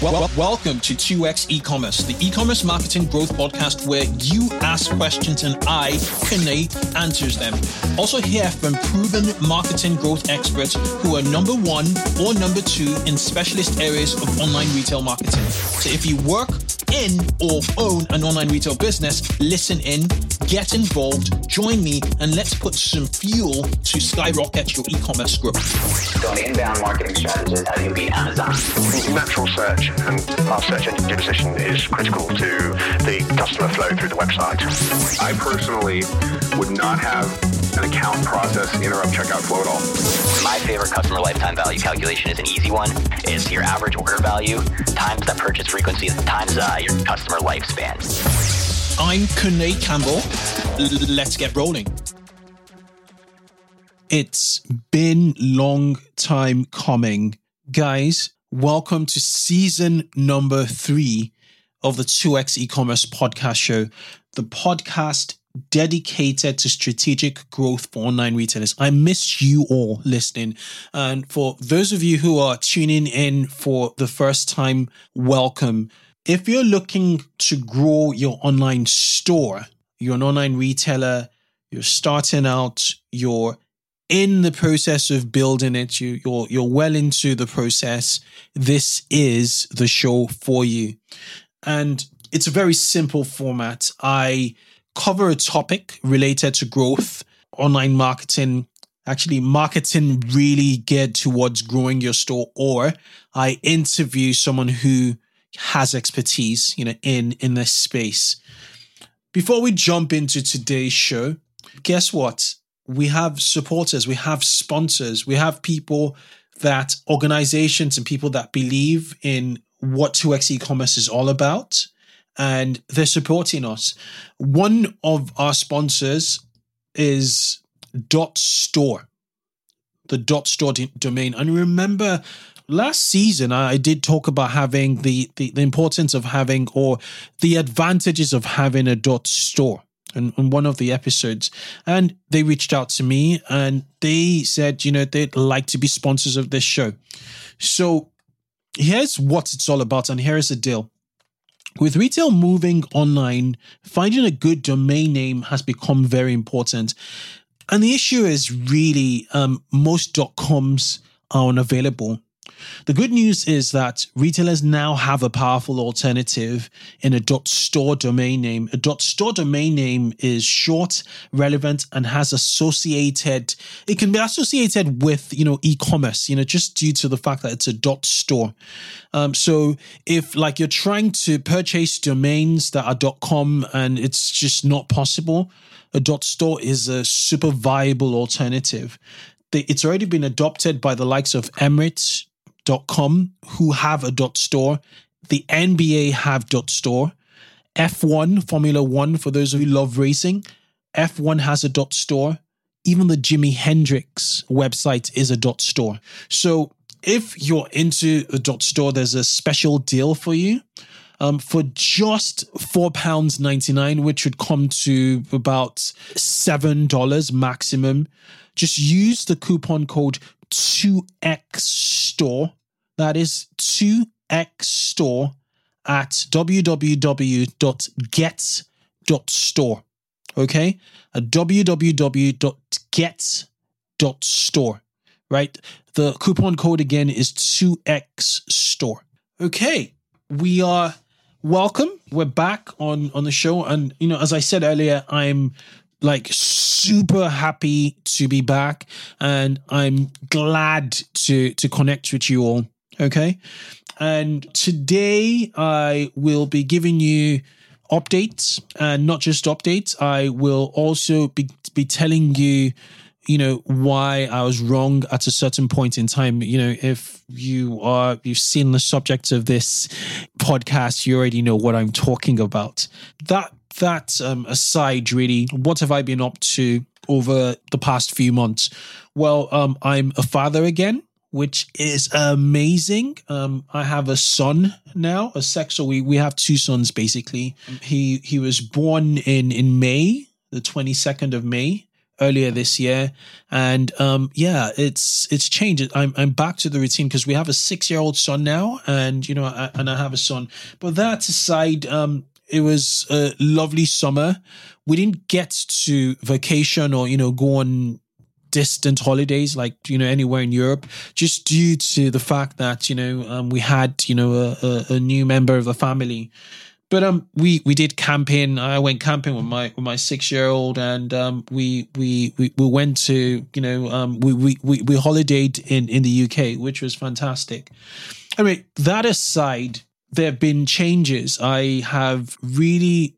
Well, well, welcome to 2x e-commerce, the e-commerce marketing growth podcast where you ask questions and I, Kane, answers them. Also hear from proven marketing growth experts who are number one or number two in specialist areas of online retail marketing. So if you work in or own an online retail business, listen in, get involved, join me, and let's put some fuel to skyrocket your e-commerce growth. So an inbound marketing strategist, how do you beat Amazon? Natural search and our search engine position is critical to the customer flow through the website. I personally would not have an account process interrupt checkout flow at all. My favorite customer lifetime value calculation is an easy one. It's your average order value times that purchase frequency times uh, your customer lifespan. I'm Kane Campbell. L- let's get rolling. It's been long time coming. Guys, welcome to season number three of the 2x e-commerce podcast show, the podcast dedicated to strategic growth for online retailers. I miss you all listening. And for those of you who are tuning in for the first time, welcome. If you're looking to grow your online store, you're an online retailer, you're starting out, you're in the process of building it, you, you're you're well into the process. This is the show for you, and it's a very simple format. I cover a topic related to growth, online marketing, actually marketing really geared towards growing your store, or I interview someone who has expertise, you know, in in this space. Before we jump into today's show, guess what? We have supporters, we have sponsors, we have people that organizations and people that believe in what 2x e-commerce is all about and they're supporting us. One of our sponsors is Dot Store, the Dot Store d- domain. And remember, last season I did talk about having the, the, the importance of having or the advantages of having a Dot Store. In, in one of the episodes, and they reached out to me and they said, you know, they'd like to be sponsors of this show. So here's what it's all about, and here's the deal with retail moving online, finding a good domain name has become very important. And the issue is really um, most .coms are unavailable. The good news is that retailers now have a powerful alternative in a .store domain name. A .store domain name is short, relevant, and has associated. It can be associated with you know e-commerce. You know just due to the fact that it's a .store. Um, so if like you're trying to purchase domains that are .com and it's just not possible, a .store is a super viable alternative. It's already been adopted by the likes of Emirates, com who have a dot store. The NBA have dot store. F1, Formula One, for those of you who love racing, F1 has a dot store. Even the Jimi Hendrix website is a dot store. So if you're into a dot store, there's a special deal for you. Um, for just £4.99, which would come to about $7 maximum, just use the coupon code 2x store that is 2x store at www.get.store. Okay? At www.get.store. Right? The coupon code again is 2x store. Okay. We are welcome. We're back on on the show and you know as I said earlier I'm like super happy to be back and I'm glad to to connect with you all Okay. And today I will be giving you updates and not just updates. I will also be, be telling you, you know, why I was wrong at a certain point in time. You know, if you are, you've seen the subject of this podcast, you already know what I'm talking about. That, that um, aside, really, what have I been up to over the past few months? Well, um, I'm a father again which is amazing. Um, I have a son now, a sex. So we we have two sons basically. He he was born in in May, the twenty second of May. earlier this year, and um, yeah, it's it's changed. I'm I'm back to the routine because we have a six year old son now, and you know, I, and I have a son. But that aside, um, it was a lovely summer. We didn't get to vacation or you know go on distant holidays like you know anywhere in Europe just due to the fact that you know um, we had you know a, a, a, new member of the family. But um we we did camping I went camping with my with my 6 year old and um we we we, we went to you know um we, we we we holidayed in in the UK which was fantastic. I mean that aside there have been changes. I have really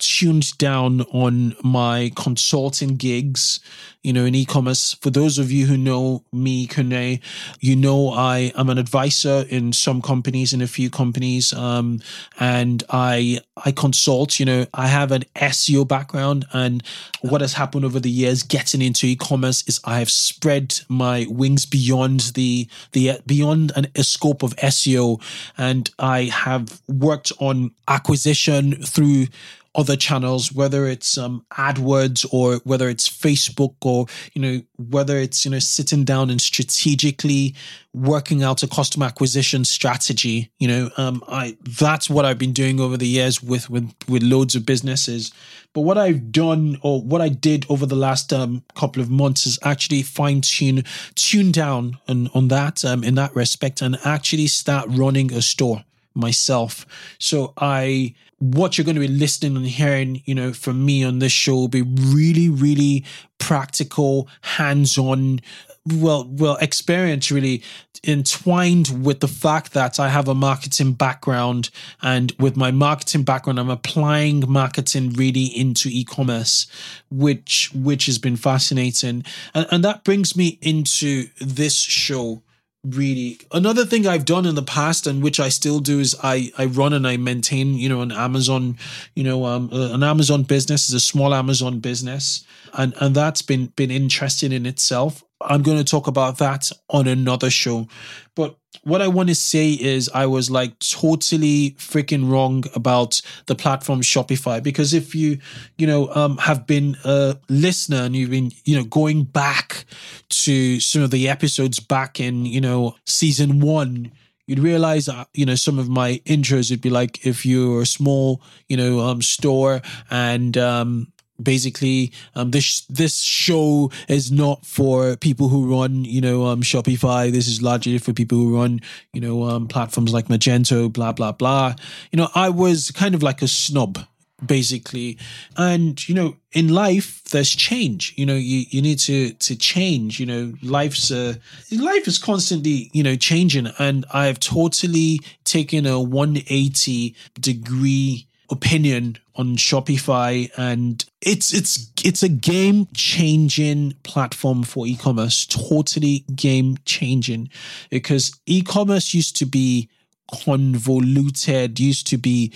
tuned down on my consulting gigs, you know, in e-commerce. For those of you who know me, Kane, you know I am an advisor in some companies, in a few companies, um, and I I consult. You know, I have an SEO background, and what has happened over the years getting into e-commerce is I have spread my wings beyond the the beyond an, a scope of SEO, and I have worked on acquisition through other channels, whether it's um, AdWords or whether it's Facebook or, you know, whether it's, you know, sitting down and strategically working out a customer acquisition strategy, you know, um, I, that's what I've been doing over the years with, with, with loads of businesses. But what I've done or what I did over the last um, couple of months is actually fine tune, tune down on, on that, um, in that respect and actually start running a store myself. So I, what you're going to be listening and hearing, you know, from me on this show will be really, really practical, hands-on, well, well, experience really entwined with the fact that I have a marketing background and with my marketing background, I'm applying marketing really into e-commerce, which, which has been fascinating. And, and that brings me into this show really another thing i've done in the past and which i still do is i i run and i maintain you know an amazon you know um uh, an amazon business. Is a small amazon business. And and that's been been interesting in itself i'm going to talk about that on another show. But what I want to say is I was like totally freaking wrong about the platform Shopify. Because if you, you know, um, have been a listener and you've been, you know, going back to some of the episodes back in, you know, season one, you'd realize that, you know, some of my intros would be like if you're a small, you know, um, store and, um, basically um, this this show is not for people who run you know um, Shopify. This is largely for people who run you know um, platforms like Magento, blah blah blah. You know, I was kind of like a snob basically and you know in life there's change you know you, you need to to change you know life's uh life is constantly you know changing and i've totally taken a 180 degree opinion on Shopify and it's it's it's a game changing platform for e-commerce totally game changing because e-commerce used to be convoluted used to be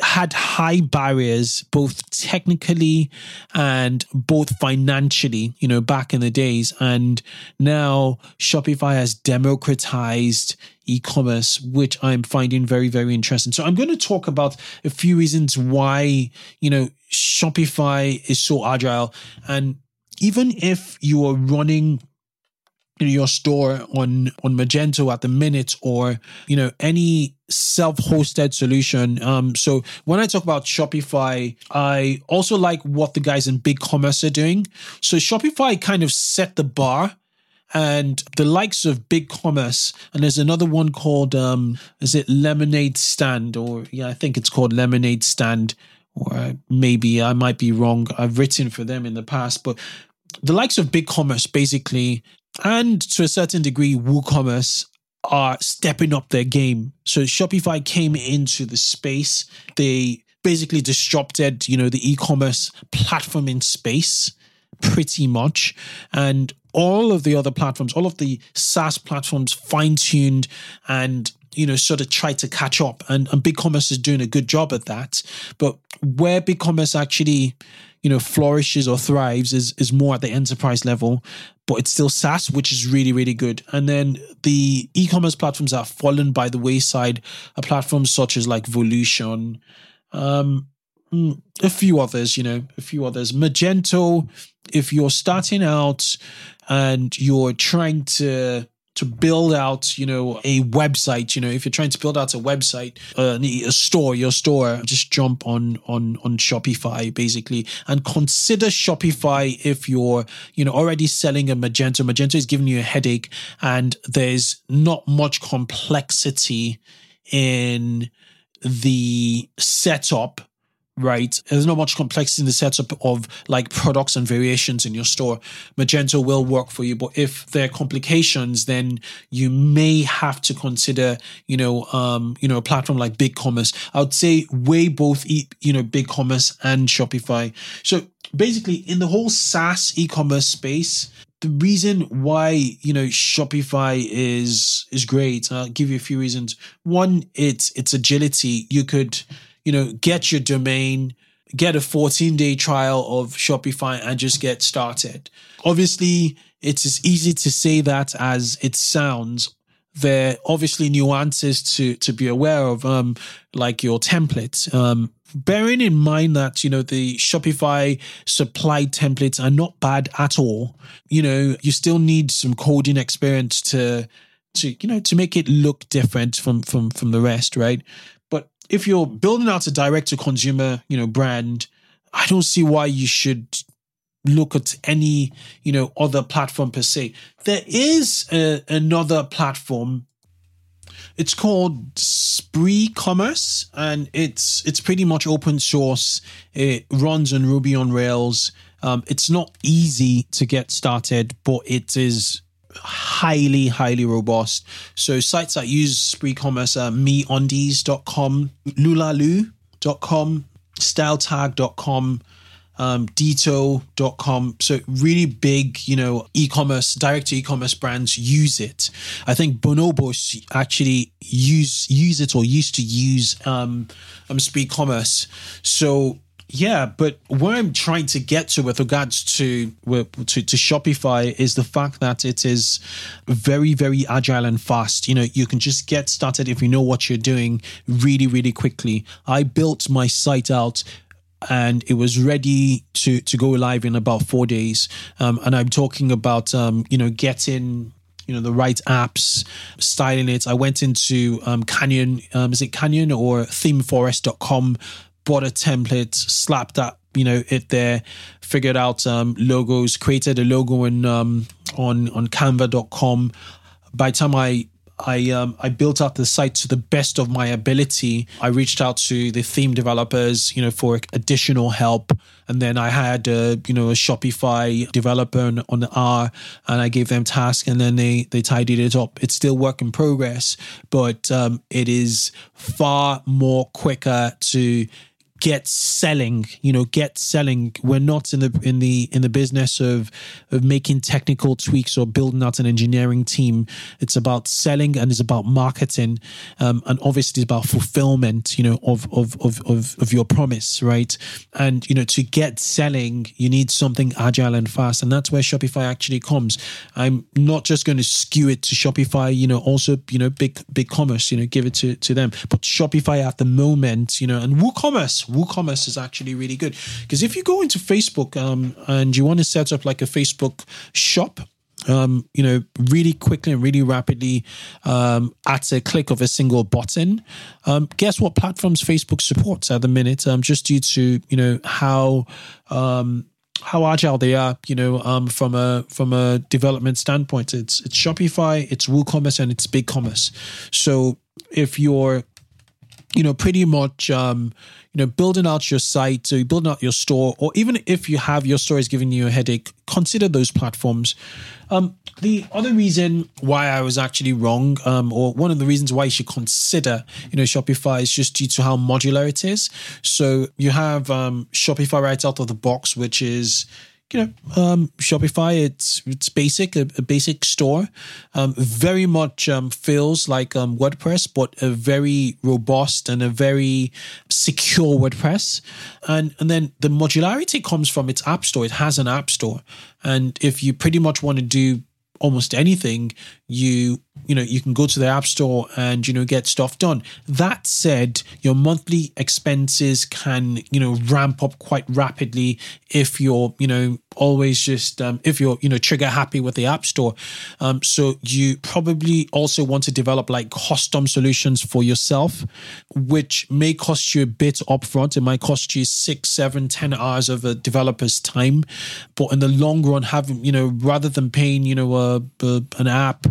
had high barriers both technically and both financially you know back in the days. And now shopify has democratized e-commerce which i'm finding very very interesting. So i'm going to talk about a few reasons why you know shopify is so agile. And even if you are running your store on on Magento at the minute or you know any self-hosted solution. Um so when i talk about shopify i also like what the guys in big commerce are doing. So shopify kind of set the bar and the likes of big commerce and there's another one called um is it lemonade stand or yeah i think it's called lemonade stand or maybe i might be wrong. I've written for them in the past but the likes of big commerce basically and to a certain degree, WooCommerce are stepping up their game. So Shopify came into the space. They basically disrupted, you know, the e-commerce platform in space pretty much. And all of the other platforms, all of the SaaS platforms fine-tuned and you know, sort of tried to catch up. And, and BigCommerce is doing a good job at that. But where BigCommerce actually you know flourishes or thrives is is more at the enterprise level but it's still SaaS, which is really, really good. And then the e-commerce platforms that have fallen by the wayside are platforms such as like Volusion, um, mm, a few others, you know, a few others. Magento, if you're starting out and you're trying to to build out, you know, a website, you know, if you're trying to build out a website, uh, a store, your store, just jump on on on Shopify basically and consider Shopify if you're, you know, already selling a Magento. Magento is giving you a headache and there's not much complexity in the setup right? There's not much complexity in the setup of like products and variations in your store. Magento will work for you, but if there are complications, then you may have to consider, you know, um, you know, a platform like BigCommerce. I would say weigh both, you know, BigCommerce and Shopify. So basically, in the whole SaaS e-commerce space, the reason why you know Shopify is is great. I'll give you a few reasons. One, it's it's agility. You could you know, get your domain, get a 14 day trial of Shopify and just get started. Obviously, it's as easy to say that as it sounds. There are obviously nuances to, to be aware of, um, like your templates. Um, bearing in mind that, you know, the Shopify supplied templates are not bad at all. You know, you still need some coding experience to, to, you know, to make it look different from, from, from the rest, right? If you're building out a direct to consumer, you know, brand, I don't see why you should look at any, you know, other platform per se. There is a, another platform. It's called Spree Commerce and it's it's pretty much open source. It runs on Ruby on Rails. Um, it's not easy to get started, but it is highly, highly robust. So sites that use Spree Commerce are meundies.com, lulalu.com, styletag.com, um, Dito.com. So really big, you know, e-commerce, direct to e-commerce brands use it. I think Bonobos actually use use it or used to use um, um Spree Commerce. So yeah, but what I'm trying to get to with regards to, to to Shopify is the fact that it is very very agile and fast. You know, you can just get started if you know what you're doing really really quickly. I built my site out and it was ready to to go live in about four days. Um, and I'm talking about um, you know getting you know the right apps, styling it. I went into um, Canyon, um, is it Canyon or ThemeForest.com bought a template, slapped that, you know, it there, figured out um, logos, created a logo in, um, on on Canva.com. By the time I I um, I built out the site to the best of my ability. I reached out to the theme developers, you know, for additional help, and then I had a, you know a Shopify developer on, on the R, and I gave them tasks, and then they they tidied it up. It's still work in progress, but um, it is far more quicker to get selling you know get selling. We're not in the in the in the business of of making technical tweaks or building out an engineering team. It's about selling and it's about marketing um, and obviously it's about fulfillment you know of, of of of of your promise right? And you know to get selling you need something agile and fast and that's where shopify actually comes. I'm not just going to skew it to shopify you know also you know big big commerce you know give it to to them. But shopify at the moment you know and woocommerce WooCommerce is actually really good because if you go into Facebook um, and you want to set up like a Facebook shop, um, you know, really quickly and really rapidly um, at a click of a single button. Um, guess what platforms Facebook supports at the minute? Um, just due to you know how um, how agile they are, you know, um, from a from a development standpoint. It's it's Shopify, it's WooCommerce, and it's BigCommerce. So if you're you know, pretty much, um, you know, building out your site, so building out your store, or even if you have your store is giving you a headache, consider those platforms. Um, the other reason why I was actually wrong, um, or one of the reasons why you should consider, you know, Shopify is just due to how modular it is. So you have um, Shopify right out of the box, which is you know, um, Shopify, it's it's basic, a, a basic store. Um, very much um, feels like um, WordPress, but a very robust and a very secure WordPress. And and then the modularity comes from its app store. It has an app store, and if you pretty much want to do almost anything, you you know you can go to the app store and you know get stuff done. That said your monthly expenses can you know ramp up quite rapidly if you're you know always just um, if you're you know trigger happy with the app store. Um, so you probably also want to develop like custom solutions for yourself which may cost you a bit upfront. It might cost you six seven ten hours of a developer's time. But in the long run having you know rather than paying you know a, a an app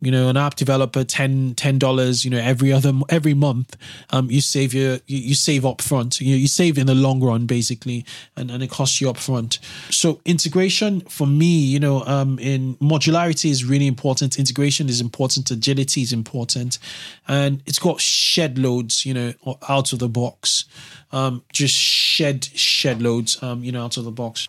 you know, an app developer, 10 dollars, you know, every other every month, um, you save your you, you save up front. You, know, you save in the long run basically, and, and it costs you up front. So integration for me, you know, um, in modularity is really important. Integration is important. Agility is important, and it's got shed loads, you know, out of the box. Um, just shed shed loads, um, you know, out of the box.